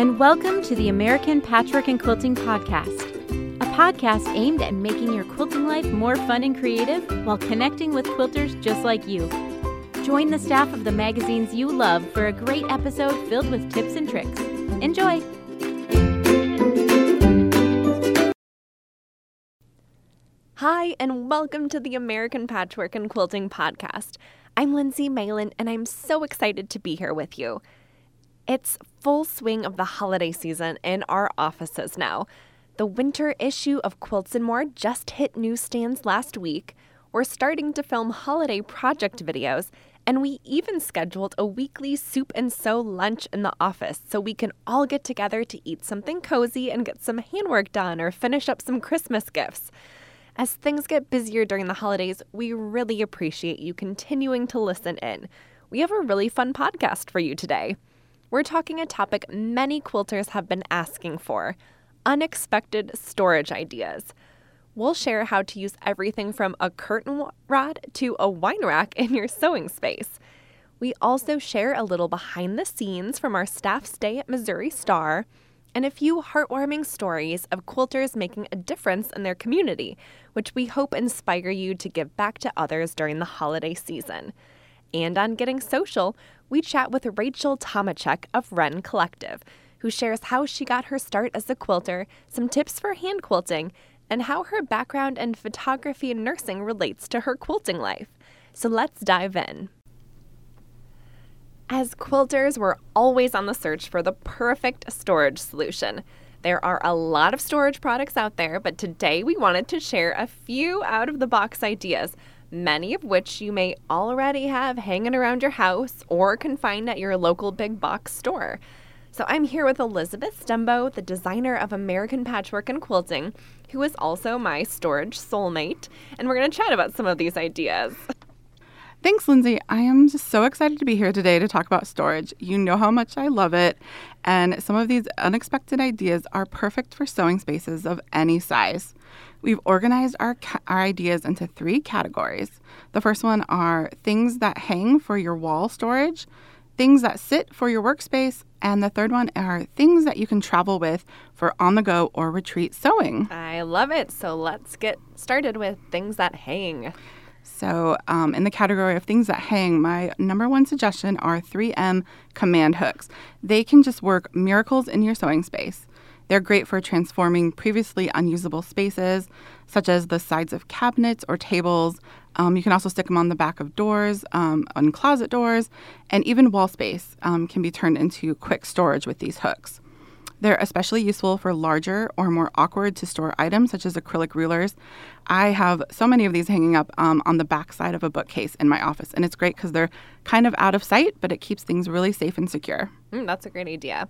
and welcome to the American Patchwork and Quilting Podcast, a podcast aimed at making your quilting life more fun and creative while connecting with quilters just like you. Join the staff of the magazines you love for a great episode filled with tips and tricks. Enjoy! Hi, and welcome to the American Patchwork and Quilting Podcast. I'm Lindsay Malin, and I'm so excited to be here with you. It's full swing of the holiday season in our offices now. The winter issue of Quilts and More just hit newsstands last week. We're starting to film holiday project videos, and we even scheduled a weekly soup and sew lunch in the office so we can all get together to eat something cozy and get some handwork done or finish up some Christmas gifts. As things get busier during the holidays, we really appreciate you continuing to listen in. We have a really fun podcast for you today. We're talking a topic many quilters have been asking for unexpected storage ideas. We'll share how to use everything from a curtain rod to a wine rack in your sewing space. We also share a little behind the scenes from our staff stay at Missouri Star and a few heartwarming stories of quilters making a difference in their community, which we hope inspire you to give back to others during the holiday season. And on Getting Social, we chat with Rachel Tomachek of Wren Collective, who shares how she got her start as a quilter, some tips for hand quilting, and how her background in photography and nursing relates to her quilting life. So let's dive in. As quilters, we're always on the search for the perfect storage solution. There are a lot of storage products out there, but today we wanted to share a few out of the box ideas, many of which you may already have hanging around your house or can find at your local big box store. So I'm here with Elizabeth Stembo, the designer of American Patchwork and Quilting, who is also my storage soulmate, and we're going to chat about some of these ideas. Thanks, Lindsay. I am just so excited to be here today to talk about storage. You know how much I love it, and some of these unexpected ideas are perfect for sewing spaces of any size. We've organized our, ca- our ideas into three categories. The first one are things that hang for your wall storage, things that sit for your workspace, and the third one are things that you can travel with for on the go or retreat sewing. I love it. So let's get started with things that hang. So, um, in the category of things that hang, my number one suggestion are 3M command hooks. They can just work miracles in your sewing space. They're great for transforming previously unusable spaces, such as the sides of cabinets or tables. Um, you can also stick them on the back of doors, um, on closet doors, and even wall space um, can be turned into quick storage with these hooks. They're especially useful for larger or more awkward to store items, such as acrylic rulers. I have so many of these hanging up um, on the back side of a bookcase in my office, and it's great because they're kind of out of sight, but it keeps things really safe and secure. Mm, that's a great idea.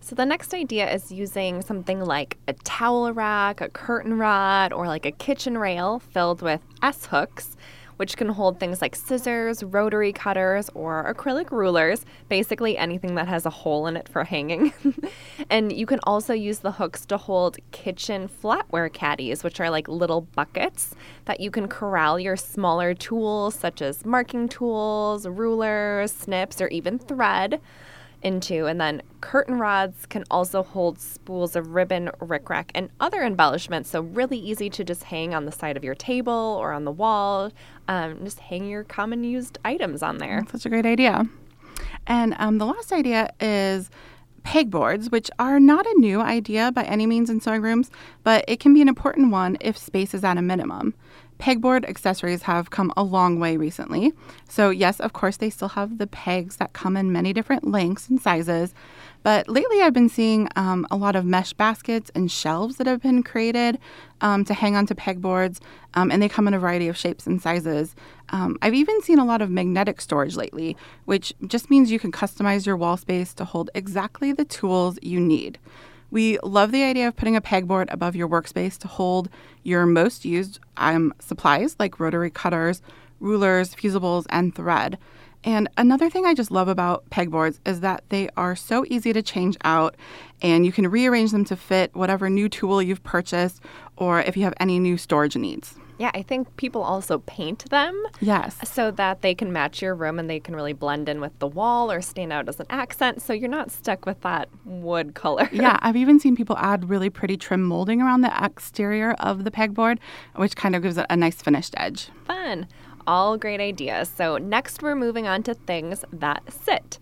So, the next idea is using something like a towel rack, a curtain rod, or like a kitchen rail filled with S hooks which can hold things like scissors, rotary cutters, or acrylic rulers, basically anything that has a hole in it for hanging. and you can also use the hooks to hold kitchen flatware caddies, which are like little buckets that you can corral your smaller tools, such as marking tools, rulers, snips, or even thread into. And then curtain rods can also hold spools of ribbon, rickrack, and other embellishments. So, really easy to just hang on the side of your table or on the wall. Um, just hang your common used items on there. That's such a great idea. And um, the last idea is pegboards, which are not a new idea by any means in sewing rooms, but it can be an important one if space is at a minimum pegboard accessories have come a long way recently. So, yes, of course, they still have the pegs that come in many different lengths and sizes. But lately, I've been seeing um, a lot of mesh baskets and shelves that have been created um, to hang onto pegboards, um, and they come in a variety of shapes and sizes. Um, I've even seen a lot of magnetic storage lately, which just means you can customize your wall space to hold exactly the tools you need. We love the idea of putting a pegboard above your workspace to hold your most used um, supplies like rotary cutters, rulers, fusibles, and thread. And another thing I just love about pegboards is that they are so easy to change out and you can rearrange them to fit whatever new tool you've purchased or if you have any new storage needs. Yeah, I think people also paint them Yes. so that they can match your room and they can really blend in with the wall or stand out as an accent. So you're not stuck with that wood color. Yeah, I've even seen people add really pretty trim molding around the exterior of the pegboard, which kind of gives it a nice finished edge. Fun. All great ideas. So, next we're moving on to things that sit.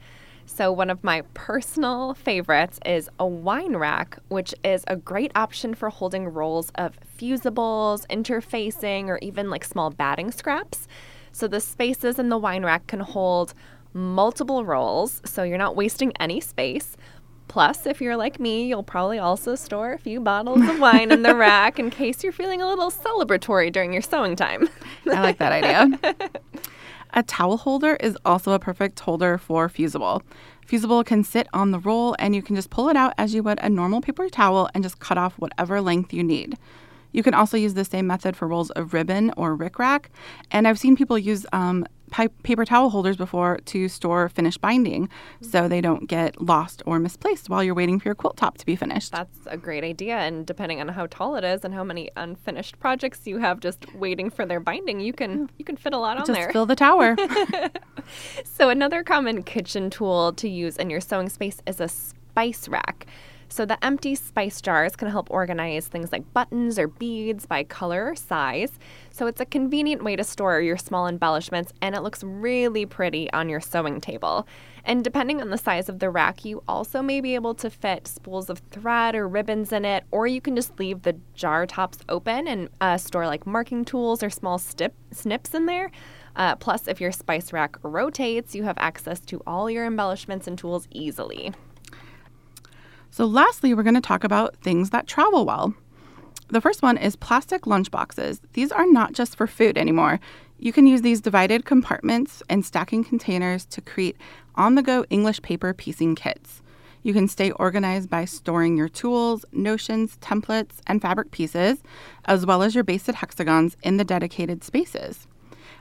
So, one of my personal favorites is a wine rack, which is a great option for holding rolls of fusibles, interfacing, or even like small batting scraps. So, the spaces in the wine rack can hold multiple rolls, so you're not wasting any space. Plus, if you're like me, you'll probably also store a few bottles of wine in the rack in case you're feeling a little celebratory during your sewing time. I like that idea. A towel holder is also a perfect holder for fusible. Fusible can sit on the roll and you can just pull it out as you would a normal paper towel and just cut off whatever length you need. You can also use the same method for rolls of ribbon or rickrack. And I've seen people use um, pi- paper towel holders before to store finished binding so mm-hmm. they don't get lost or misplaced while you're waiting for your quilt top to be finished. That's a great idea. And depending on how tall it is and how many unfinished projects you have just waiting for their binding, you can you can fit a lot on just there. fill the tower. So another common kitchen tool to use in your sewing space is a spice rack. So the empty spice jars can help organize things like buttons or beads by color or size. So it's a convenient way to store your small embellishments and it looks really pretty on your sewing table. And depending on the size of the rack, you also may be able to fit spools of thread or ribbons in it, or you can just leave the jar tops open and uh, store like marking tools or small snips in there. Uh, plus, if your spice rack rotates, you have access to all your embellishments and tools easily. So, lastly, we're going to talk about things that travel well. The first one is plastic lunch boxes. These are not just for food anymore. You can use these divided compartments and stacking containers to create on the go English paper piecing kits. You can stay organized by storing your tools, notions, templates, and fabric pieces, as well as your basted hexagons in the dedicated spaces.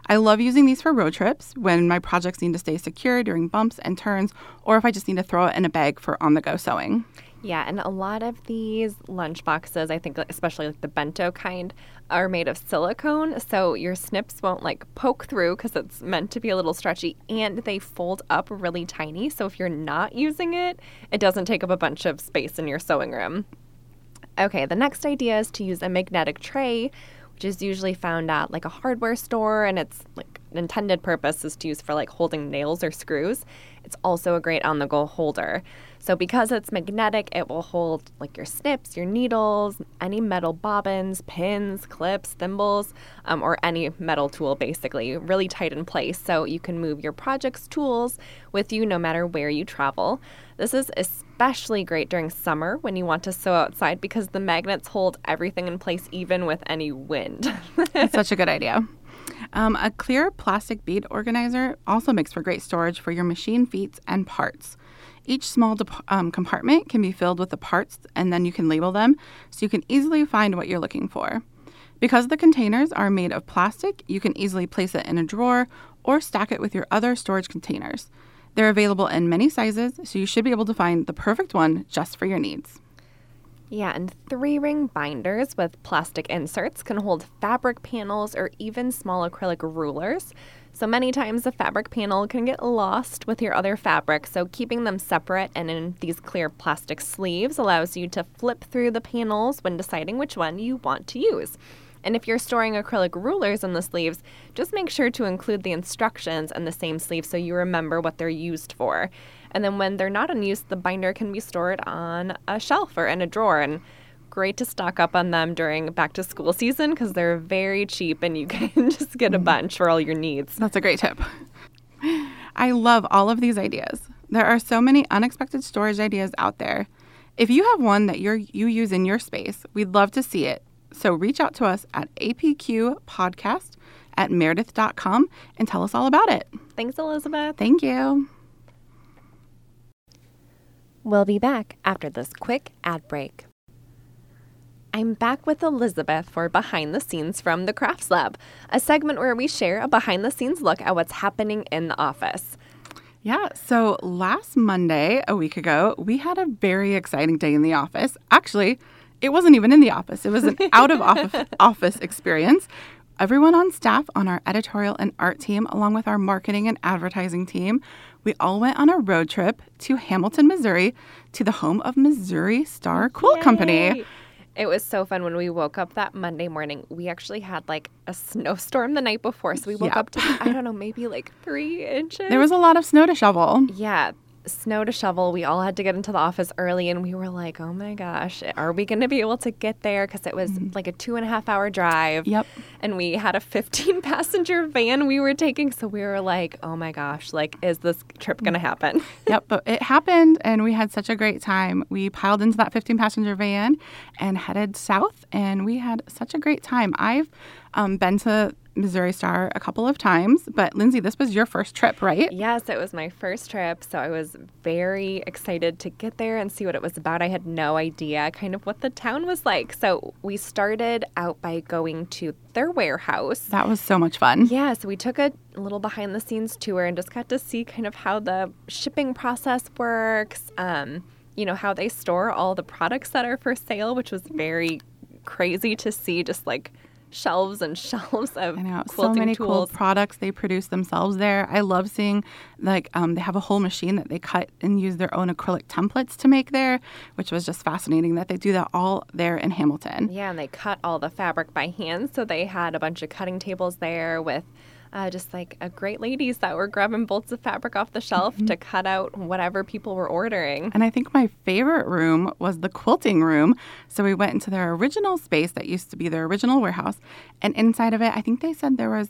I love using these for road trips when my projects need to stay secure during bumps and turns, or if I just need to throw it in a bag for on the go sewing. Yeah, and a lot of these lunch boxes, I think especially like the bento kind, are made of silicone, so your snips won't like poke through because it's meant to be a little stretchy, and they fold up really tiny. So if you're not using it, it doesn't take up a bunch of space in your sewing room. Okay, the next idea is to use a magnetic tray, which is usually found at like a hardware store, and it's like intended purpose is to use for like holding nails or screws. It's also a great on the go holder. So, because it's magnetic, it will hold like your snips, your needles, any metal bobbins, pins, clips, thimbles, um, or any metal tool basically, really tight in place. So, you can move your project's tools with you no matter where you travel. This is especially great during summer when you want to sew outside because the magnets hold everything in place even with any wind. It's such a good idea. Um, a clear plastic bead organizer also makes for great storage for your machine feet and parts. Each small dep- um, compartment can be filled with the parts and then you can label them so you can easily find what you're looking for. Because the containers are made of plastic, you can easily place it in a drawer or stack it with your other storage containers. They're available in many sizes, so you should be able to find the perfect one just for your needs. Yeah, and three ring binders with plastic inserts can hold fabric panels or even small acrylic rulers. So many times the fabric panel can get lost with your other fabric, so keeping them separate and in these clear plastic sleeves allows you to flip through the panels when deciding which one you want to use. And if you're storing acrylic rulers in the sleeves, just make sure to include the instructions in the same sleeve so you remember what they're used for. And then when they're not in use, the binder can be stored on a shelf or in a drawer. And great to stock up on them during back to school season because they're very cheap and you can just get a mm-hmm. bunch for all your needs. That's a great tip. I love all of these ideas. There are so many unexpected storage ideas out there. If you have one that you're, you use in your space, we'd love to see it. So reach out to us at apqpodcast at meredith.com and tell us all about it. Thanks, Elizabeth. Thank you. We'll be back after this quick ad break. I'm back with Elizabeth for Behind the Scenes from the Crafts Lab, a segment where we share a behind the scenes look at what's happening in the office. Yeah, so last Monday, a week ago, we had a very exciting day in the office. Actually, it wasn't even in the office, it was an out of office office experience. everyone on staff on our editorial and art team, along with our marketing and advertising team, we all went on a road trip to Hamilton, Missouri, to the home of Missouri Star Quilt Company. It was so fun when we woke up that Monday morning. We actually had like a snowstorm the night before. So we woke Yep. up to, I don't know, maybe like three inches. There was a lot of snow to shovel. Yeah, snow to shovel. We all had to get into the office early, and we were like, "Oh my gosh, are we going to be able to get there?" Because it was like a two and a half hour drive. Yep. And we had a 15 passenger van we were taking, so we were like, "Oh my gosh, like, is this trip going to happen?" yep, but it happened and we had such a great time. We piled into that 15 passenger van and headed south, and we had such a great time. I've um, been to Missouri Star a couple of times, but Lindsay, this was your first trip, right? Yes, it was my first trip, so I was very excited to get there and see what it was about. I had no idea kind of what the town was like. So we started out by going to their warehouse. That was so much fun. Yeah, so we took a little behind the scenes tour and just got to see kind of how the shipping process works, um, you know, how they store all the products that are for sale, which was very crazy to see just like shelves and shelves of I know so many cool products they produce themselves there. I love seeing like um, they have a whole machine that they cut and use their own acrylic templates to make there, which was just fascinating that they do that all there in Hamilton. Yeah, and they cut all the fabric by hand. So they had a bunch of cutting tables there with uh, just like uh, great ladies that were grabbing bolts of fabric off the shelf Mm-hmm. to cut out whatever people were ordering. And I think my favorite room was the quilting room. So we went into their original space that used to be their original warehouse. And inside of it, I think they said there was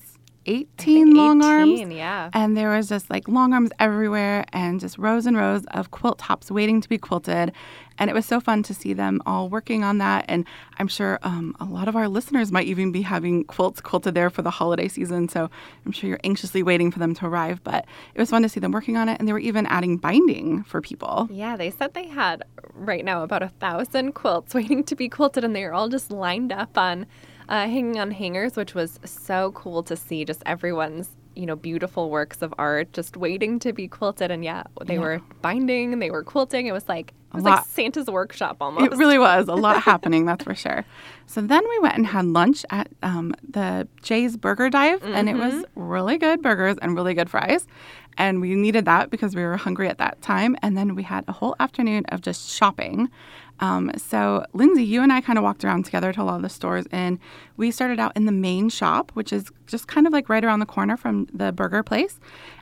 18 long 18, arms. yeah. And there was just like long arms everywhere and just rows and rows of quilt tops waiting to be quilted. And it was so fun to see them all working on that. And I'm sure um, a lot of our listeners might even be having quilts quilted there for the holiday season. So I'm sure you're anxiously waiting for them to arrive. But it was fun to see them working on it. And they were even adding binding for people. Yeah, they said they had right now about a thousand quilts waiting to be quilted, and they were all just lined up on uh, hanging on hangers, which was so cool to see. Just everyone's you know beautiful works of art just waiting to be quilted, and yeah, they Yeah. were binding and they were quilting. It was like it was like Santa's workshop almost. It really was a lot happening, that's for sure. So then we went and had lunch at um, the Jay's Burger Dive, and it was really good burgers and really good fries. And we needed that because we were hungry at that time. And then we had a whole afternoon of just shopping. Um, so, Lindsay, you and I kind of walked around together to a lot of the stores, and we started out in the main shop, which is just kind of like right around the corner from the burger place.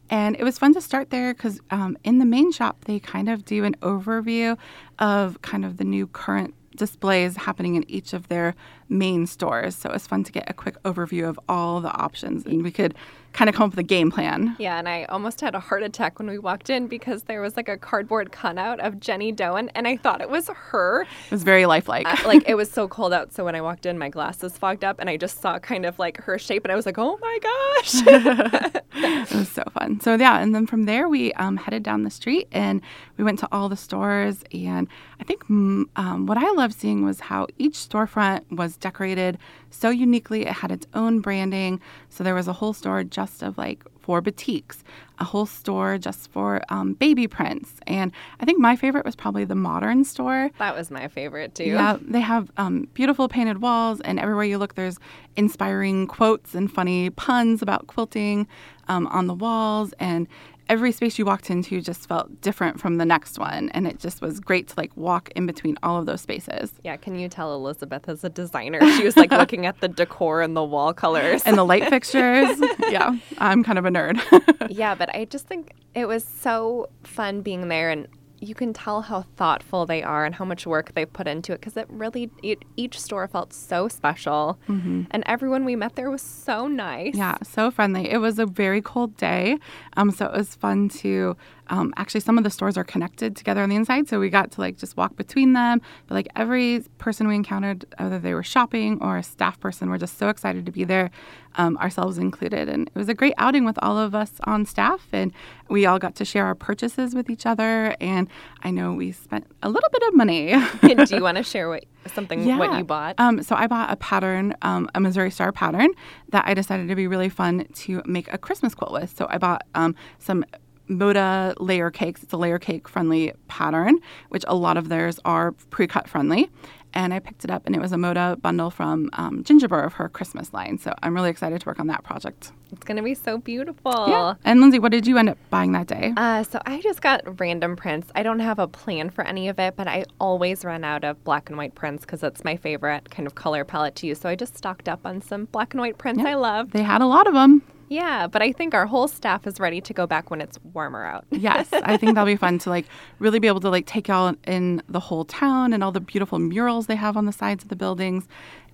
And it was fun to start there because um, in the main shop, they kind of do an overview of kind of the new current displays happening in each of their main stores. So it was fun to get a quick overview of all the options, and we could kind of come up with a game plan. Yeah, and I almost had a heart attack when we walked in because there was like a cardboard cutout of Jenny Doan, and I thought it was her. It was very lifelike. Uh, like it was so cold out, so when I walked in, my glasses fogged up, and I just saw kind of like her shape, and I was like, "Oh my gosh!" it was so fun. So yeah, and then from there we um, headed down the street and we went to all the stores. And I think mm, um, what I loved seeing was how each storefront was decorated so uniquely. It had its own branding. So there was a whole store just of like for boutiques, a whole store just for um, baby prints. And I think my favorite was probably the modern store. that was my favorite too. Yeah, they have um, beautiful painted walls, and everywhere you look, there's inspiring quotes and funny puns about quilting um, on the walls. And every space you walked into just felt different from the next one, and it just was great to like walk in between all of those spaces. Yeah, can you tell Elizabeth as a designer? She was like looking at the decor and the wall colors. And the light fixtures, yeah, I'm kind of a nerd. yeah, but I just think it was so fun being there and you can tell how thoughtful they are and how much work they've put into it because it really it, each store felt so special and everyone we met there was so nice Yeah, so friendly. It was a very cold day, um, so it was fun to. Um, actually, some of the stores are connected together on the inside, so we got to like just walk between them. But like every person we encountered, whether they were shopping or a staff person, were just so excited to be there, um, ourselves included. And it was a great outing with all of us on staff, and we all got to share our purchases with each other. And I know we spent a little bit of money. And do you want to share what something what you bought Um, so I bought a pattern, um, a Missouri Star pattern that I decided to be really fun to make a Christmas quilt with. So I bought um, some Moda layer cakes. It's a layer cake friendly pattern, which a lot of theirs are pre-cut friendly. and I picked it up, and it was a Moda bundle from um, Gingiber of her Christmas line. So I'm really excited to work on that project. It's going to be so beautiful. Yeah. And Lindsay, what did you end up buying that day? Uh, so I just got random prints. I don't have a plan for any of it, but I always run out of black and white prints because it's my favorite kind of color palette to use. So I just stocked up on some black and white prints I love. They had a lot of them. Yeah, but I think our whole staff is ready to go back when it's warmer out. yes, I think that'll be fun to like really be able to like take y'all in the whole town and all the beautiful murals they have on the sides of the buildings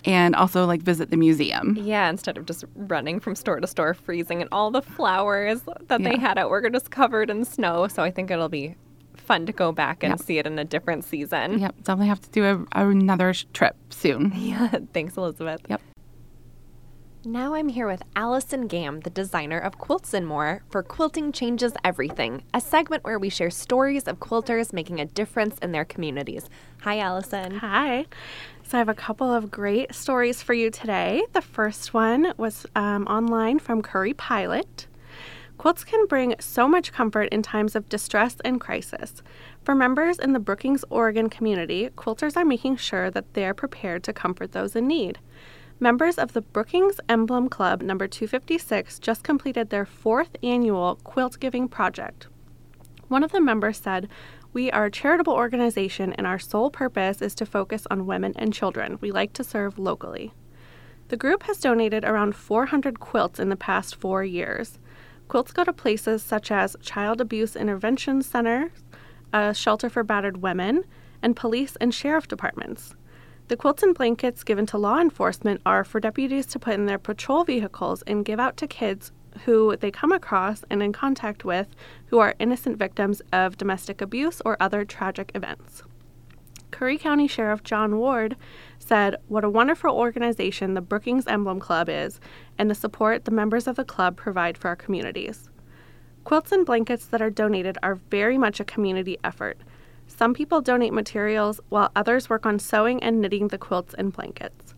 and also like visit the museum. Yeah, instead of just running from store to store freezing and all the flowers that yeah. they had out were just covered in snow. So I think it'll be fun to go back and yep. see it in a different season. Yep, definitely have to do a, another trip soon. Yeah, thanks, Elizabeth. Yep. Now I'm here with Allison Gam, the designer of Quilts and More, for Quilting Changes Everything, a segment where we share stories of quilters making a difference in their communities. Hi, Allison. Hi. So I have a couple of great stories for you today. The first one was um, online from Curry Pilot. Quilts can bring so much comfort in times of distress and crisis. For members in the Brookings, Oregon community, quilters are making sure that they're prepared to comfort those in need. Members of the Brookings Emblem Club number 256 just completed their fourth annual quilt giving project. One of the members said, We are a charitable organization and our sole purpose is to focus on women and children. We like to serve locally. The group has donated around 400 quilts in the past four years. Quilts go to places such as Child Abuse Intervention Center, a shelter for battered women, and police and sheriff departments. The quilts and blankets given to law enforcement are for deputies to put in their patrol vehicles and give out to kids who they come across and in contact with who are innocent victims of domestic abuse or other tragic events. Curry County Sheriff John Ward said, What a wonderful organization the Brookings Emblem Club is, and the support the members of the club provide for our communities. Quilts and blankets that are donated are very much a community effort. Some people donate materials while others work on sewing and knitting the quilts and blankets.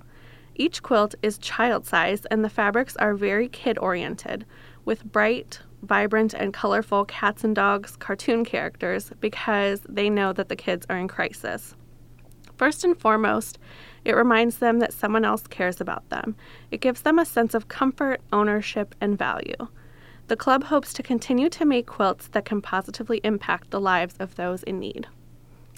Each quilt is child size and the fabrics are very kid oriented, with bright, vibrant, and colorful cats and dogs cartoon characters because they know that the kids are in crisis. First and foremost, it reminds them that someone else cares about them. It gives them a sense of comfort, ownership, and value. The club hopes to continue to make quilts that can positively impact the lives of those in need.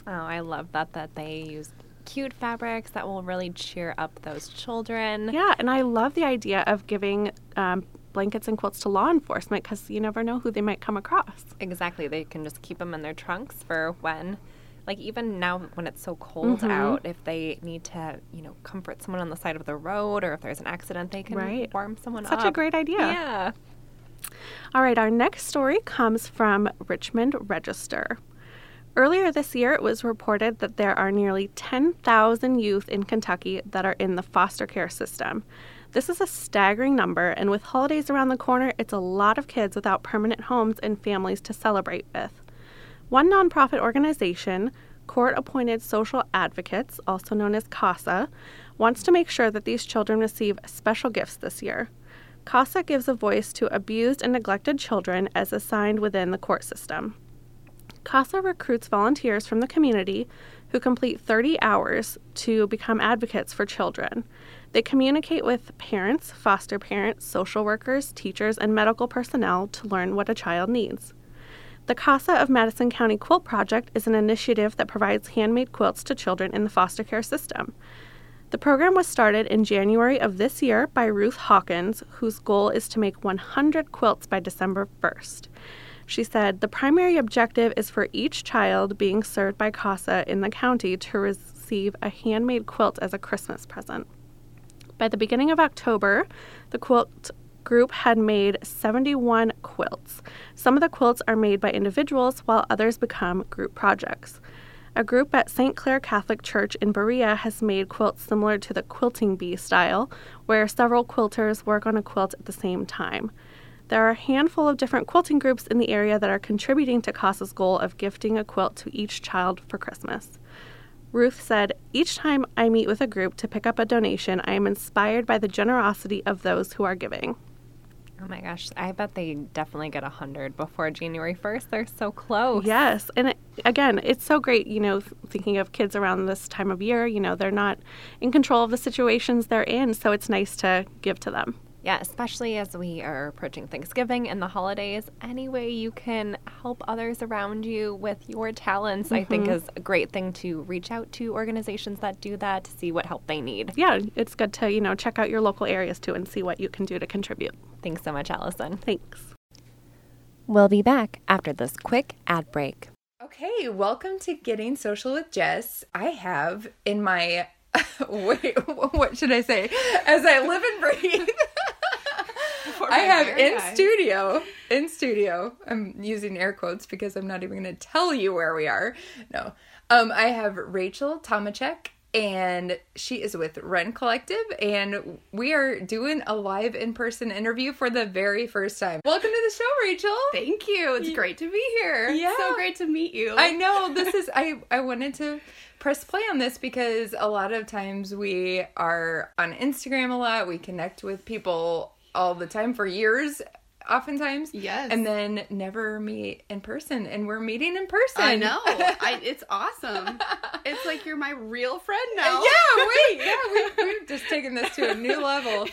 Oh, I love that that they use cute fabrics that will really cheer up those children. Yeah, and I love the idea of giving um, blankets and quilts to law enforcement because you never know who they might come across. Exactly. They can just keep them in their trunks for when like even now when it's so cold mm-hmm. out if they need to you know comfort someone on the side of the road or if there's an accident they can right. warm someone Such up such a great idea yeah all right our next story comes from richmond register Earlier this year, it was reported that there are nearly 10,000 youth in Kentucky that are in the foster care system. This is a staggering number, and with holidays around the corner, it's a lot of kids without permanent homes and families to celebrate with. One nonprofit organization, Court Appointed Social Advocates, also known as CASA, wants to make sure that these children receive special gifts this year. CASA gives a voice to abused and neglected children as assigned within the court system. CASA recruits volunteers from the community who complete 30 hours to become advocates for children. They communicate with parents, foster parents, social workers, teachers, and medical personnel to learn what a child needs. The CASA of Madison County Quilt Project is an initiative that provides handmade quilts to children in the foster care system. The program was started in January of this year by Ruth Hawkins, whose goal is to make 100 quilts by December 1st. She said the primary objective is for each child being served by CASA in the county to receive a handmade quilt as a Christmas present. By the beginning of October, the quilt group had made 71 quilts. Some of the quilts are made by individuals, while others become group projects. A group at St. Clare Catholic Church in Berea has made quilts similar to the quilting bee style, where several quilters work on a quilt at the same time. There are a handful of different quilting groups in the area that are contributing to CASA's goal of gifting a quilt to each child for Christmas. Ruth said, Each time I meet with a group to pick up a donation, I am inspired by the generosity of those who are giving. Oh my gosh, I bet they definitely get 100 before January 1st. They're so close. Yes, and it, again, it's so great, you know, thinking of kids around this time of year, you know, they're not in control of the situations they're in, so it's nice to give to them. Yeah, especially as we are approaching Thanksgiving and the holidays. Any way you can help others around you with your talents, I think, mm-hmm. is a great thing to reach out to organizations that do that to see what help they need. Yeah, it's good to, you know, check out your local areas too and see what you can do to contribute. Thanks so much, Allison. Thanks. We'll be back after this quick ad break. Okay, welcome to Getting Social with Jess. I have in my wait, what should I say? As I live and breathe. I have in studio, in studio. I'm using air quotes because I'm not even going to tell you where we are. No. Um I have Rachel Tomachek and she is with Wren Collective and we are doing a live in-person interview for the very first time. Welcome to the show, Rachel. Thank you. It's great to be here. Yeah. So great to meet you. I know this is I I wanted to press play on this because a lot of times we are on Instagram a lot. We connect with people all the time for years oftentimes. Yes. And then never meet in person and we're meeting in person. I know. I, it's awesome. It's like you're my real friend now. Yeah, wait. Yeah, we, we've just taken this to a new level.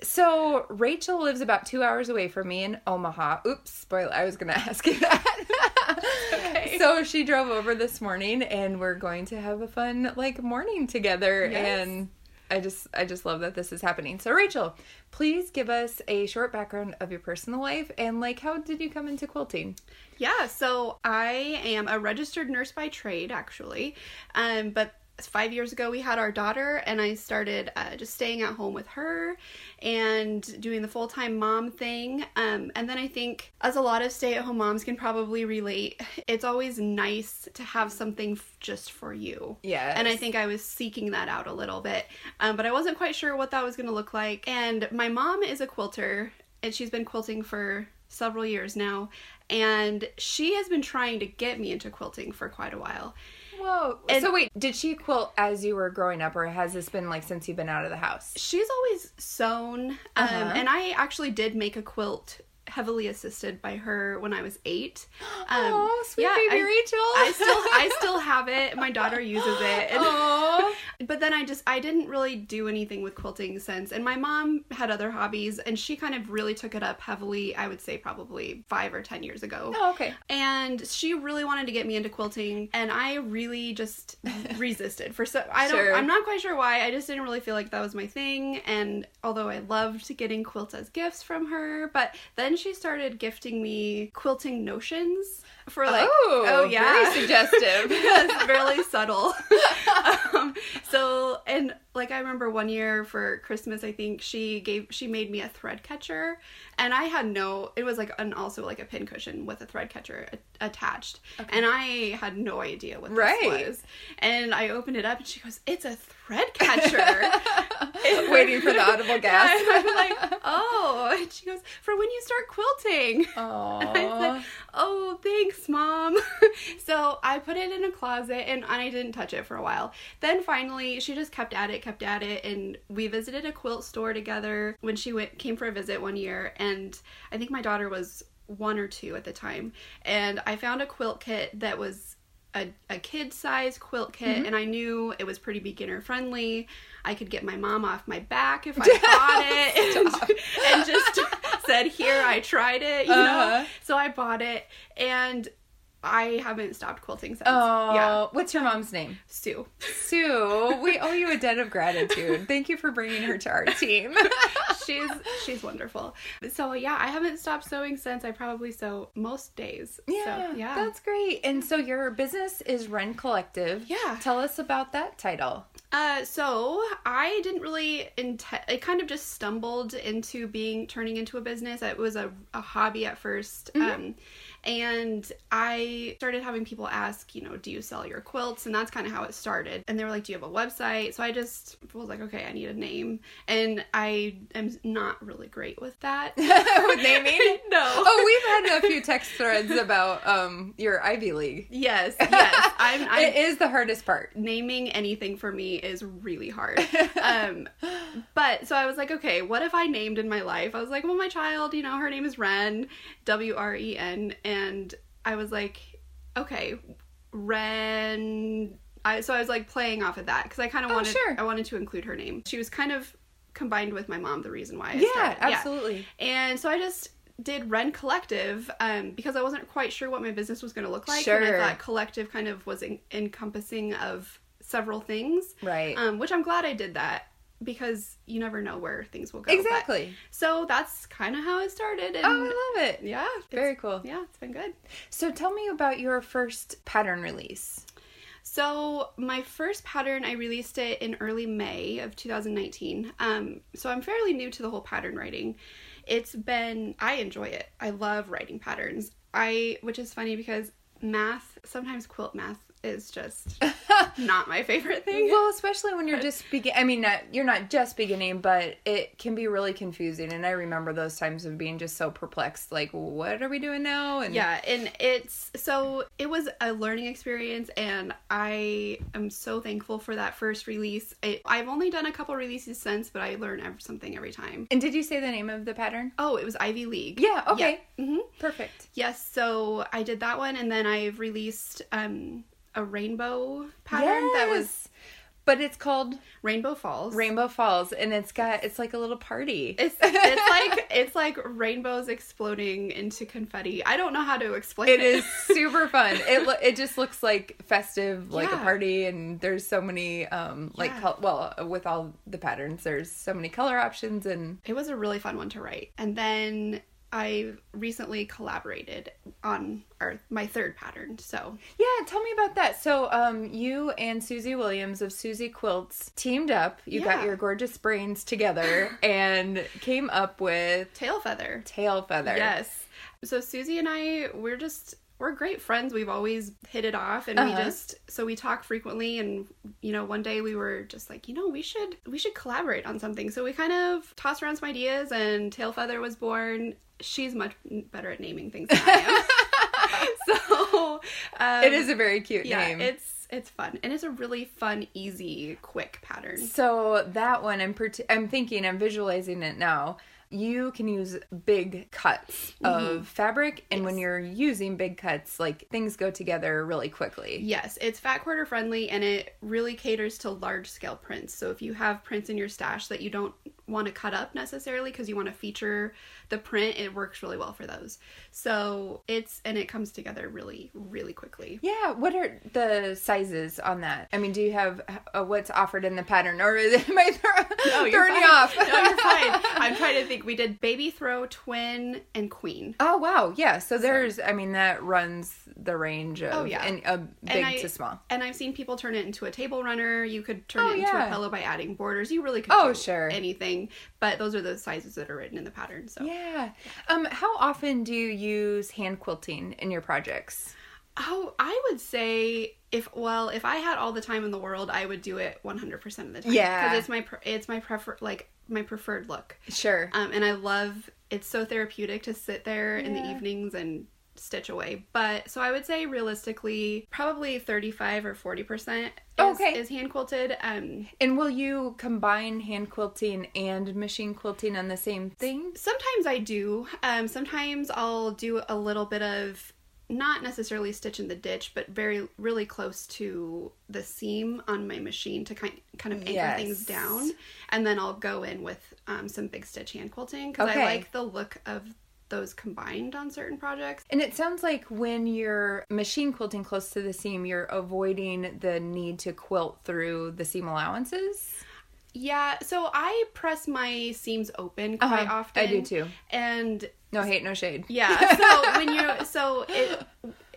So, Rachel lives about two hours away from me in Omaha. Oops, spoiler. I was going to ask you that. So, she drove over this morning and we're going to have a fun, like, morning together. Yes. And I just I just love that this is happening. So Rachel, please give us a short background of your personal life and like how did you come into quilting? Yeah, so I am a registered nurse by trade, actually. Um, but five years ago, we had our daughter, and I started uh, just staying at home with her and doing the full time mom thing. Um, and then I think, as a lot of stay at home moms can probably relate, it's always nice to have something f- just for you. Yes. And I think I was seeking that out a little bit, um, but I wasn't quite sure what that was going to look like. And my mom is a quilter, and she's been quilting for several years now, and she has been trying to get me into quilting for quite a while. Whoa. And- so wait, did she quilt as you were growing up or has this been like since you've been out of the house? She's always sewn, um, Uh-huh. and I actually did make a quilt heavily assisted by her when I was eight. Um, oh, sweet yeah, baby I- Rachel. I still I still have it. My daughter uses it. And-. but then I just I didn't really do anything with quilting since. And my mom had other hobbies and she kind of really took it up heavily, I would say probably 5 or 10 years ago. Oh, okay. And she really wanted to get me into quilting and I really just resisted. For so I don't Sure. I'm not quite sure why. I just didn't really feel like that was my thing and although I loved getting quilts as gifts from her, but then she started gifting me quilting notions for like oh, yeah. Very suggestive. it's really subtle. um, so, and like I remember one year for Christmas, I think she gave she made me a thread catcher, and I had no. It was like an also like a pin cushion with a thread catcher a- attached, and I had no idea what this Right. was. And I opened it up, and she goes, "It's a thread catcher." Waiting for the audible gasp. And I'm like, "Oh," and she goes, "For when you start quilting." I Aww. "Oh, thanks, mom." so I put it in a closet, and I didn't touch it for a while. Then finally, she just kept at it, kept at it, and we visited a quilt store together when she went came for a visit one year, and I think my daughter was one or two at the time, and I found a quilt kit that was. A, a kid size quilt kit, mm-hmm. and I knew it was pretty beginner friendly. I could get my mom off my back if I bought it, and, and just said, "Here, I tried it," you know. Uh-huh. So I bought it, and I haven't stopped quilting since. Oh, Yeah, what's your mom's name? Sue. Sue. We owe you a debt of gratitude. Thank you for bringing her to our team. she's she's wonderful. So yeah, I haven't stopped sewing since. I probably sew most days. Yeah, so, yeah. that's great. And so your business is Wren Collective. Yeah. Tell us about that title. Uh, so I didn't really intend. It kind of just stumbled into being turning into a business. It was a, a hobby at 1st um, and I started having people ask, you know, do you sell your quilts? And that's kind of how it started. And they were like, do you have a website? So I just was like, okay, I need a name, and I am not really great with that. With naming? no. Oh, we've had a few text threads about um your Ivy League. Yes, yes. I'm. I'm It is the hardest part. naming anything for me is really hard. um, but so I was like, okay, what if I named in my life? I was like, well, my child, you know, her name is Wren, W R E N, and I was like, okay, Wren. I, so I was like playing off of that because I kind of Oh, wanted sure. I wanted to include her name. She was kind of combined with my mom. The reason why I Yeah, started. absolutely. And so I just did Wren Collective um, because I wasn't quite sure what my business was going to look like. Sure. And I thought collective kind of was en- encompassing of several things. Right. Um, which I'm glad I did that because you never know where things will go. But- Exactly. so that's kind of how it started. And Oh, I love it. yeah. Very cool. Yeah, it's been good. So tell me about your first pattern release. So my first pattern, I released it in early May of 2019. Um, so I'm fairly new to the whole pattern writing. It's been I enjoy it. I love writing patterns. I which is funny because math, sometimes quilt math is just not my favorite thing. Well, especially when you're just begin. I mean, not you're not just beginning, but it can be really confusing. And I remember those times of being just so perplexed. Like, what are we doing now? And Yeah, and it's so it was a learning experience, and I am so thankful for that first release. It, I've only done a couple releases since, but I learn something every time. And did you say the name of the pattern? Oh, it was Ivy League. Yeah. Okay. hmm Perfect. Yes, so I did that one, and then I've released um, a rainbow pattern that was But it's called Rainbow Falls. Rainbow Falls, and it's got it's like a little party. It's it's like it's like rainbows exploding into confetti. I don't know how to explain it. It is super fun. It lo- it just looks like festive, like a party, and there's so many um like Yeah. col- well with all the patterns, there's so many color options and It was a really fun one to write. And then I recently collaborated on our my third pattern. So yeah. Tell me about that. So um you and Suzy Williams of Suzy Quilts teamed up. You got your gorgeous brains together and came up with tail feather. tail feather. Yes. So Suzy and I, we're just we're great friends. We've always hit it off, and we Uh-huh. just so we talk frequently. And you know, one day we were just like, you know, we should we should collaborate on something. So we kind of tossed around some ideas, and tail feather was born. She's much better at naming things than I am. so um, It is a very cute yeah, name. it's it's fun, and it's a really fun, easy, quick pattern. So that one, I'm part- I'm thinking, I'm visualizing it now. You can use big cuts mm-hmm. of fabric, and when you're using big cuts, like things go together really quickly. Yes, it's fat quarter friendly and it really caters to large scale prints. So if you have prints in your stash that you don't want to cut up necessarily because you want to feature the print, it works really well for those. So it's and it comes together really really quickly. Yeah, what are the sizes on that? I mean, do you have uh, what's offered in the pattern, or is it, my throw, No, you're throwing fine. you off? no, you're fine. I'm trying to think. We did baby throw, twin, and queen. Oh wow, yeah. So there's, I mean, that runs the range of Oh, yeah. and, uh, big I- to small. And I've seen people turn it into a table runner. You could turn Oh, it into yeah. a pillow by adding borders. You really could Oh, do sure. anything. But those are the sizes that are written in the pattern. So Yeah. Um, how often do you use hand quilting in your projects? Oh, I would say if well, if I had all the time in the world, I would do it 100% of the time. Yeah. because it's my it's my prefer like my preferred look. Sure. Um, and I love it's so therapeutic to sit there in the evenings and stitch away. But so I would say realistically, probably 35 or 40% is, Okay. is hand quilted. Um, And will you combine hand quilting and machine quilting on the same thing? Sometimes I do. Um, sometimes I'll do a little bit of not necessarily stitch in the ditch, but very really close to the seam on my machine to kind kind of anchor Yes. things down, and then I'll go in with um, some big stitch hand quilting because Okay. I like the look of those combined on certain projects. And it sounds like when you're machine quilting close to the seam, you're avoiding the need to quilt through the seam allowances. Yeah, so I press my seams open quite Uh-huh. often. I do too. and No hate, no shade. Yeah. So when you're so it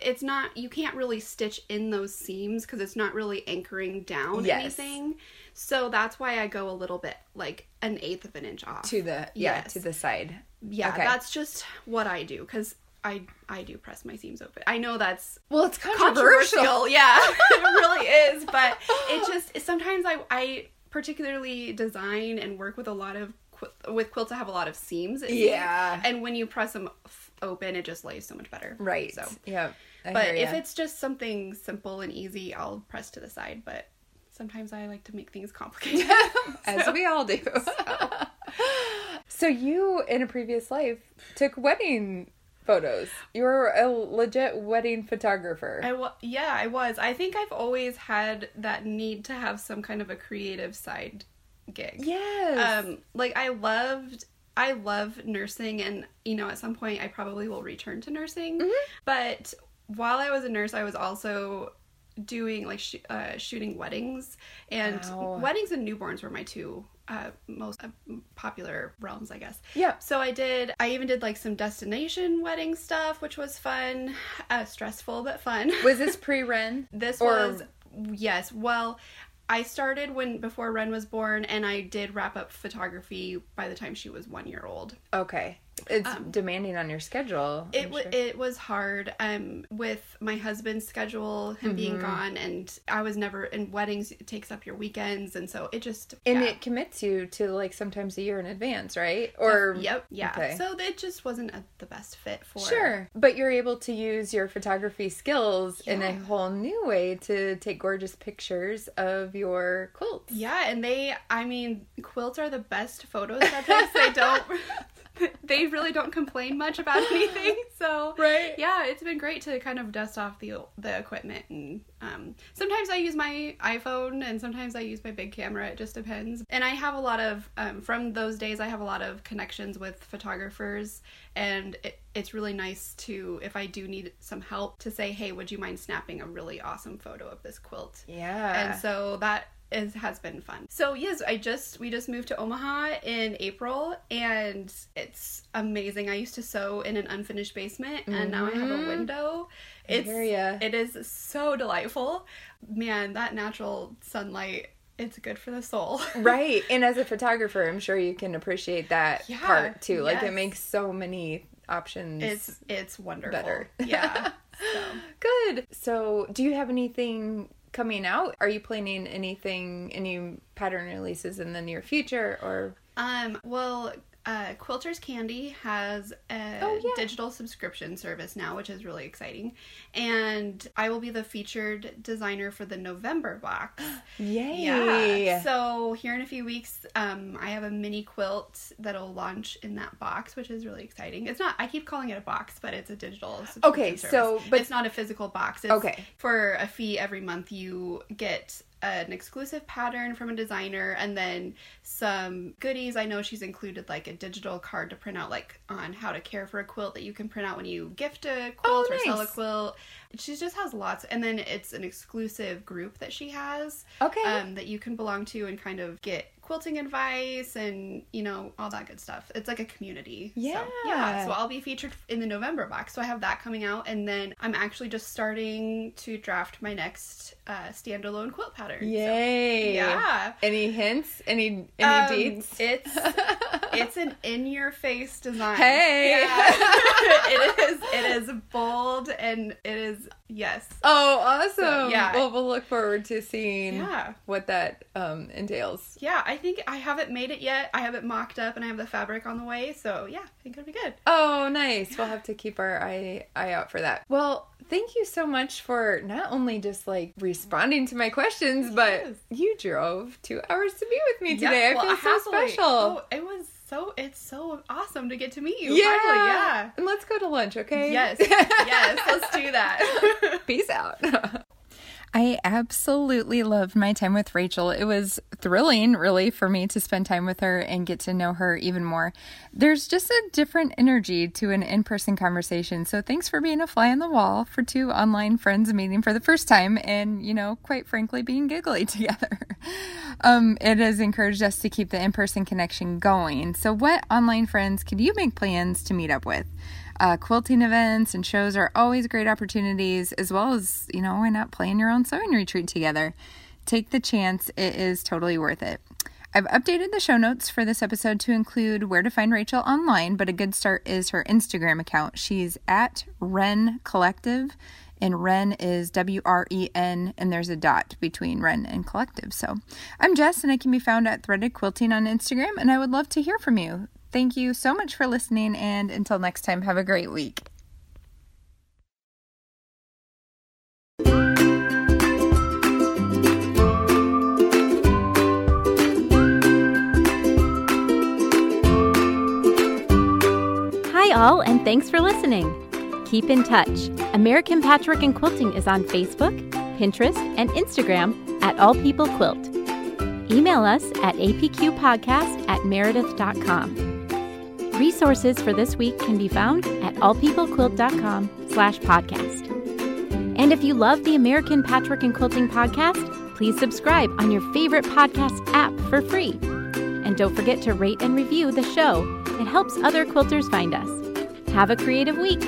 it's not you can't really stitch in those seams because it's not really anchoring down Yes. anything. So that's why I go a little bit like an eighth of an inch off. To the yeah, Yes. to the side. yeah, okay. that's just what I do because I I do press my seams open. I know that's Well, it's controversial. controversial. Yeah, it really is. But it just sometimes I I particularly design and work with a lot of qu- with quilts that have a lot of seams. Yeah. and when you press them f- open, it just lays so much better. Right. So, Yeah. I but if it's just something simple and easy, I'll press to the side. But sometimes I like to make things complicated. as we all do. So. you in a previous life took wedding photos. You're a legit wedding photographer. I wa- yeah, I was. I think I've always had that need to have some kind of a creative side gig. yes. Um, like I loved I love nursing and you know at some point I probably will return to nursing. Mm-hmm. But while I was a nurse I was also doing like sh- uh, shooting weddings and Wow. weddings and newborns were my two uh, most uh, popular realms I guess. Yep. So I did I even did like some destination wedding stuff which was fun, uh, stressful but fun. was this pre-Wren? This Or- was yes. Well, I started when before Wren was born, and I did wrap up photography by the time she was one year old. Okay. It's demanding on your schedule. Um, It I'm sure. it was hard um with my husband's schedule, him being Mm-hmm. gone, and I was never in weddings. It takes up your weekends, and so it just and yeah. it commits you to like sometimes a year in advance, right? Or yep yeah. Okay. So it just wasn't a, the best fit for Sure. But you're able to use your photography skills in a whole new way to take gorgeous pictures of your quilts. Yeah, and they, I mean, quilts are the best photo subjects. they don't, they really don't complain much about anything. So, Right. yeah, it's been great to kind of dust off the the equipment. And um, sometimes I use my iPhone, and sometimes I use my big camera. It just depends. And I have a lot of, um, from those days, I have a lot of connections with photographers, and it, it's really nice to, if I do need some help, to say, hey, would you mind snapping a really awesome photo of this quilt? Yeah. and so that is has been fun. So yes, I just we just moved to Omaha in April, and it's amazing. I used to sew in an unfinished basement, and now I have a mm-hmm. window. It's it is so delightful, man. That natural sunlight. It's good for the soul. right. And as a photographer, I'm sure you can appreciate that Yeah, part too. Like it makes so many options. It's it's wonderful. Better. Yeah. So. good. So, do you have anything coming out? Are you planning anything, any pattern releases in the near future or? Um, well, uh, Quilters Candy has a Oh, yeah. digital subscription service now, which is really exciting. And I will be the featured designer for the November box. Yay. Yeah. So here in a few weeks, um, I have a mini quilt that'll launch in that box, which is really exciting. It's not. I keep calling it a box, but it's a digital. Subscription Okay, service. so- but- it's not a physical box. It's Okay. For a fee every month, you get an exclusive pattern from a designer and then some goodies. I know she's included like a digital card to print out like on how to care for a quilt that you can print out when you gift a quilt Oh, or sell a quilt. She just has lots and then it's an exclusive group that she has Okay. um, that you can belong to and kind of get quilting advice and you know all that good stuff. It's like a community. So, Yeah. yeah. So I'll be featured in the November box. So I have that coming out, and then I'm actually just starting to draft my next uh, standalone quilt pattern. So, Yay. yeah. Any hints? Any any Um? It's it's an in your face design. Hey. Yeah. it is it is bold and it is yes. Oh, awesome! yeah. Well, we'll look forward to seeing Yeah. what that um, entails. Yeah, I think I haven't made it yet. I have it mocked up and I have the fabric on the way. So yeah, I think it'll be good. Oh, nice. We'll have to keep our eye eye out for that. Well, thank you so much for not only just like responding to my questions, but Yes. you drove two hours to be with me today. Yeah, well, I feel so special. Oh, it was so it's so awesome to get to meet you. yeah. Finally, yeah. And let's go to lunch, okay? Yes. yes, let's do that. Peace out. I absolutely loved my time with Rachel. It was thrilling, really, for me to spend time with her and get to know her even more. There's just a different energy to an in person conversation. So, thanks for being a fly on the wall for two online friends meeting for the first time and, you know, quite frankly, being giggly together. um, it has encouraged us to keep the in person connection going. So, what online friends could you make plans to meet up with? Uh, quilting events and shows are always great opportunities, as well as, you know, why not plan your own sewing retreat together? Take the chance, it is totally worth it. I've updated the show notes for this episode to include where to find Rachel online, but a good start is her Instagram account. She's at Wren Collective, and Wren is W R E N, and there's a dot between Wren and Collective. So I'm Jess, and I can be found at Threaded Quilting on Instagram, and I would love to hear from you. Thank you so much for listening, and until next time, have a great week. Hi, all, and thanks for listening. Keep in touch. American Patchwork and Quilting is on Facebook, Pinterest, and Instagram at All People Quilt. Email us at apqpodcast at meredith.com. Resources for this week can be found at allpeoplequilt.com slash podcast. And if you love the American Patchwork and Quilting podcast, please subscribe on your favorite podcast app for free. And don't forget to rate and review the show. It helps other quilters find us. Have a creative week.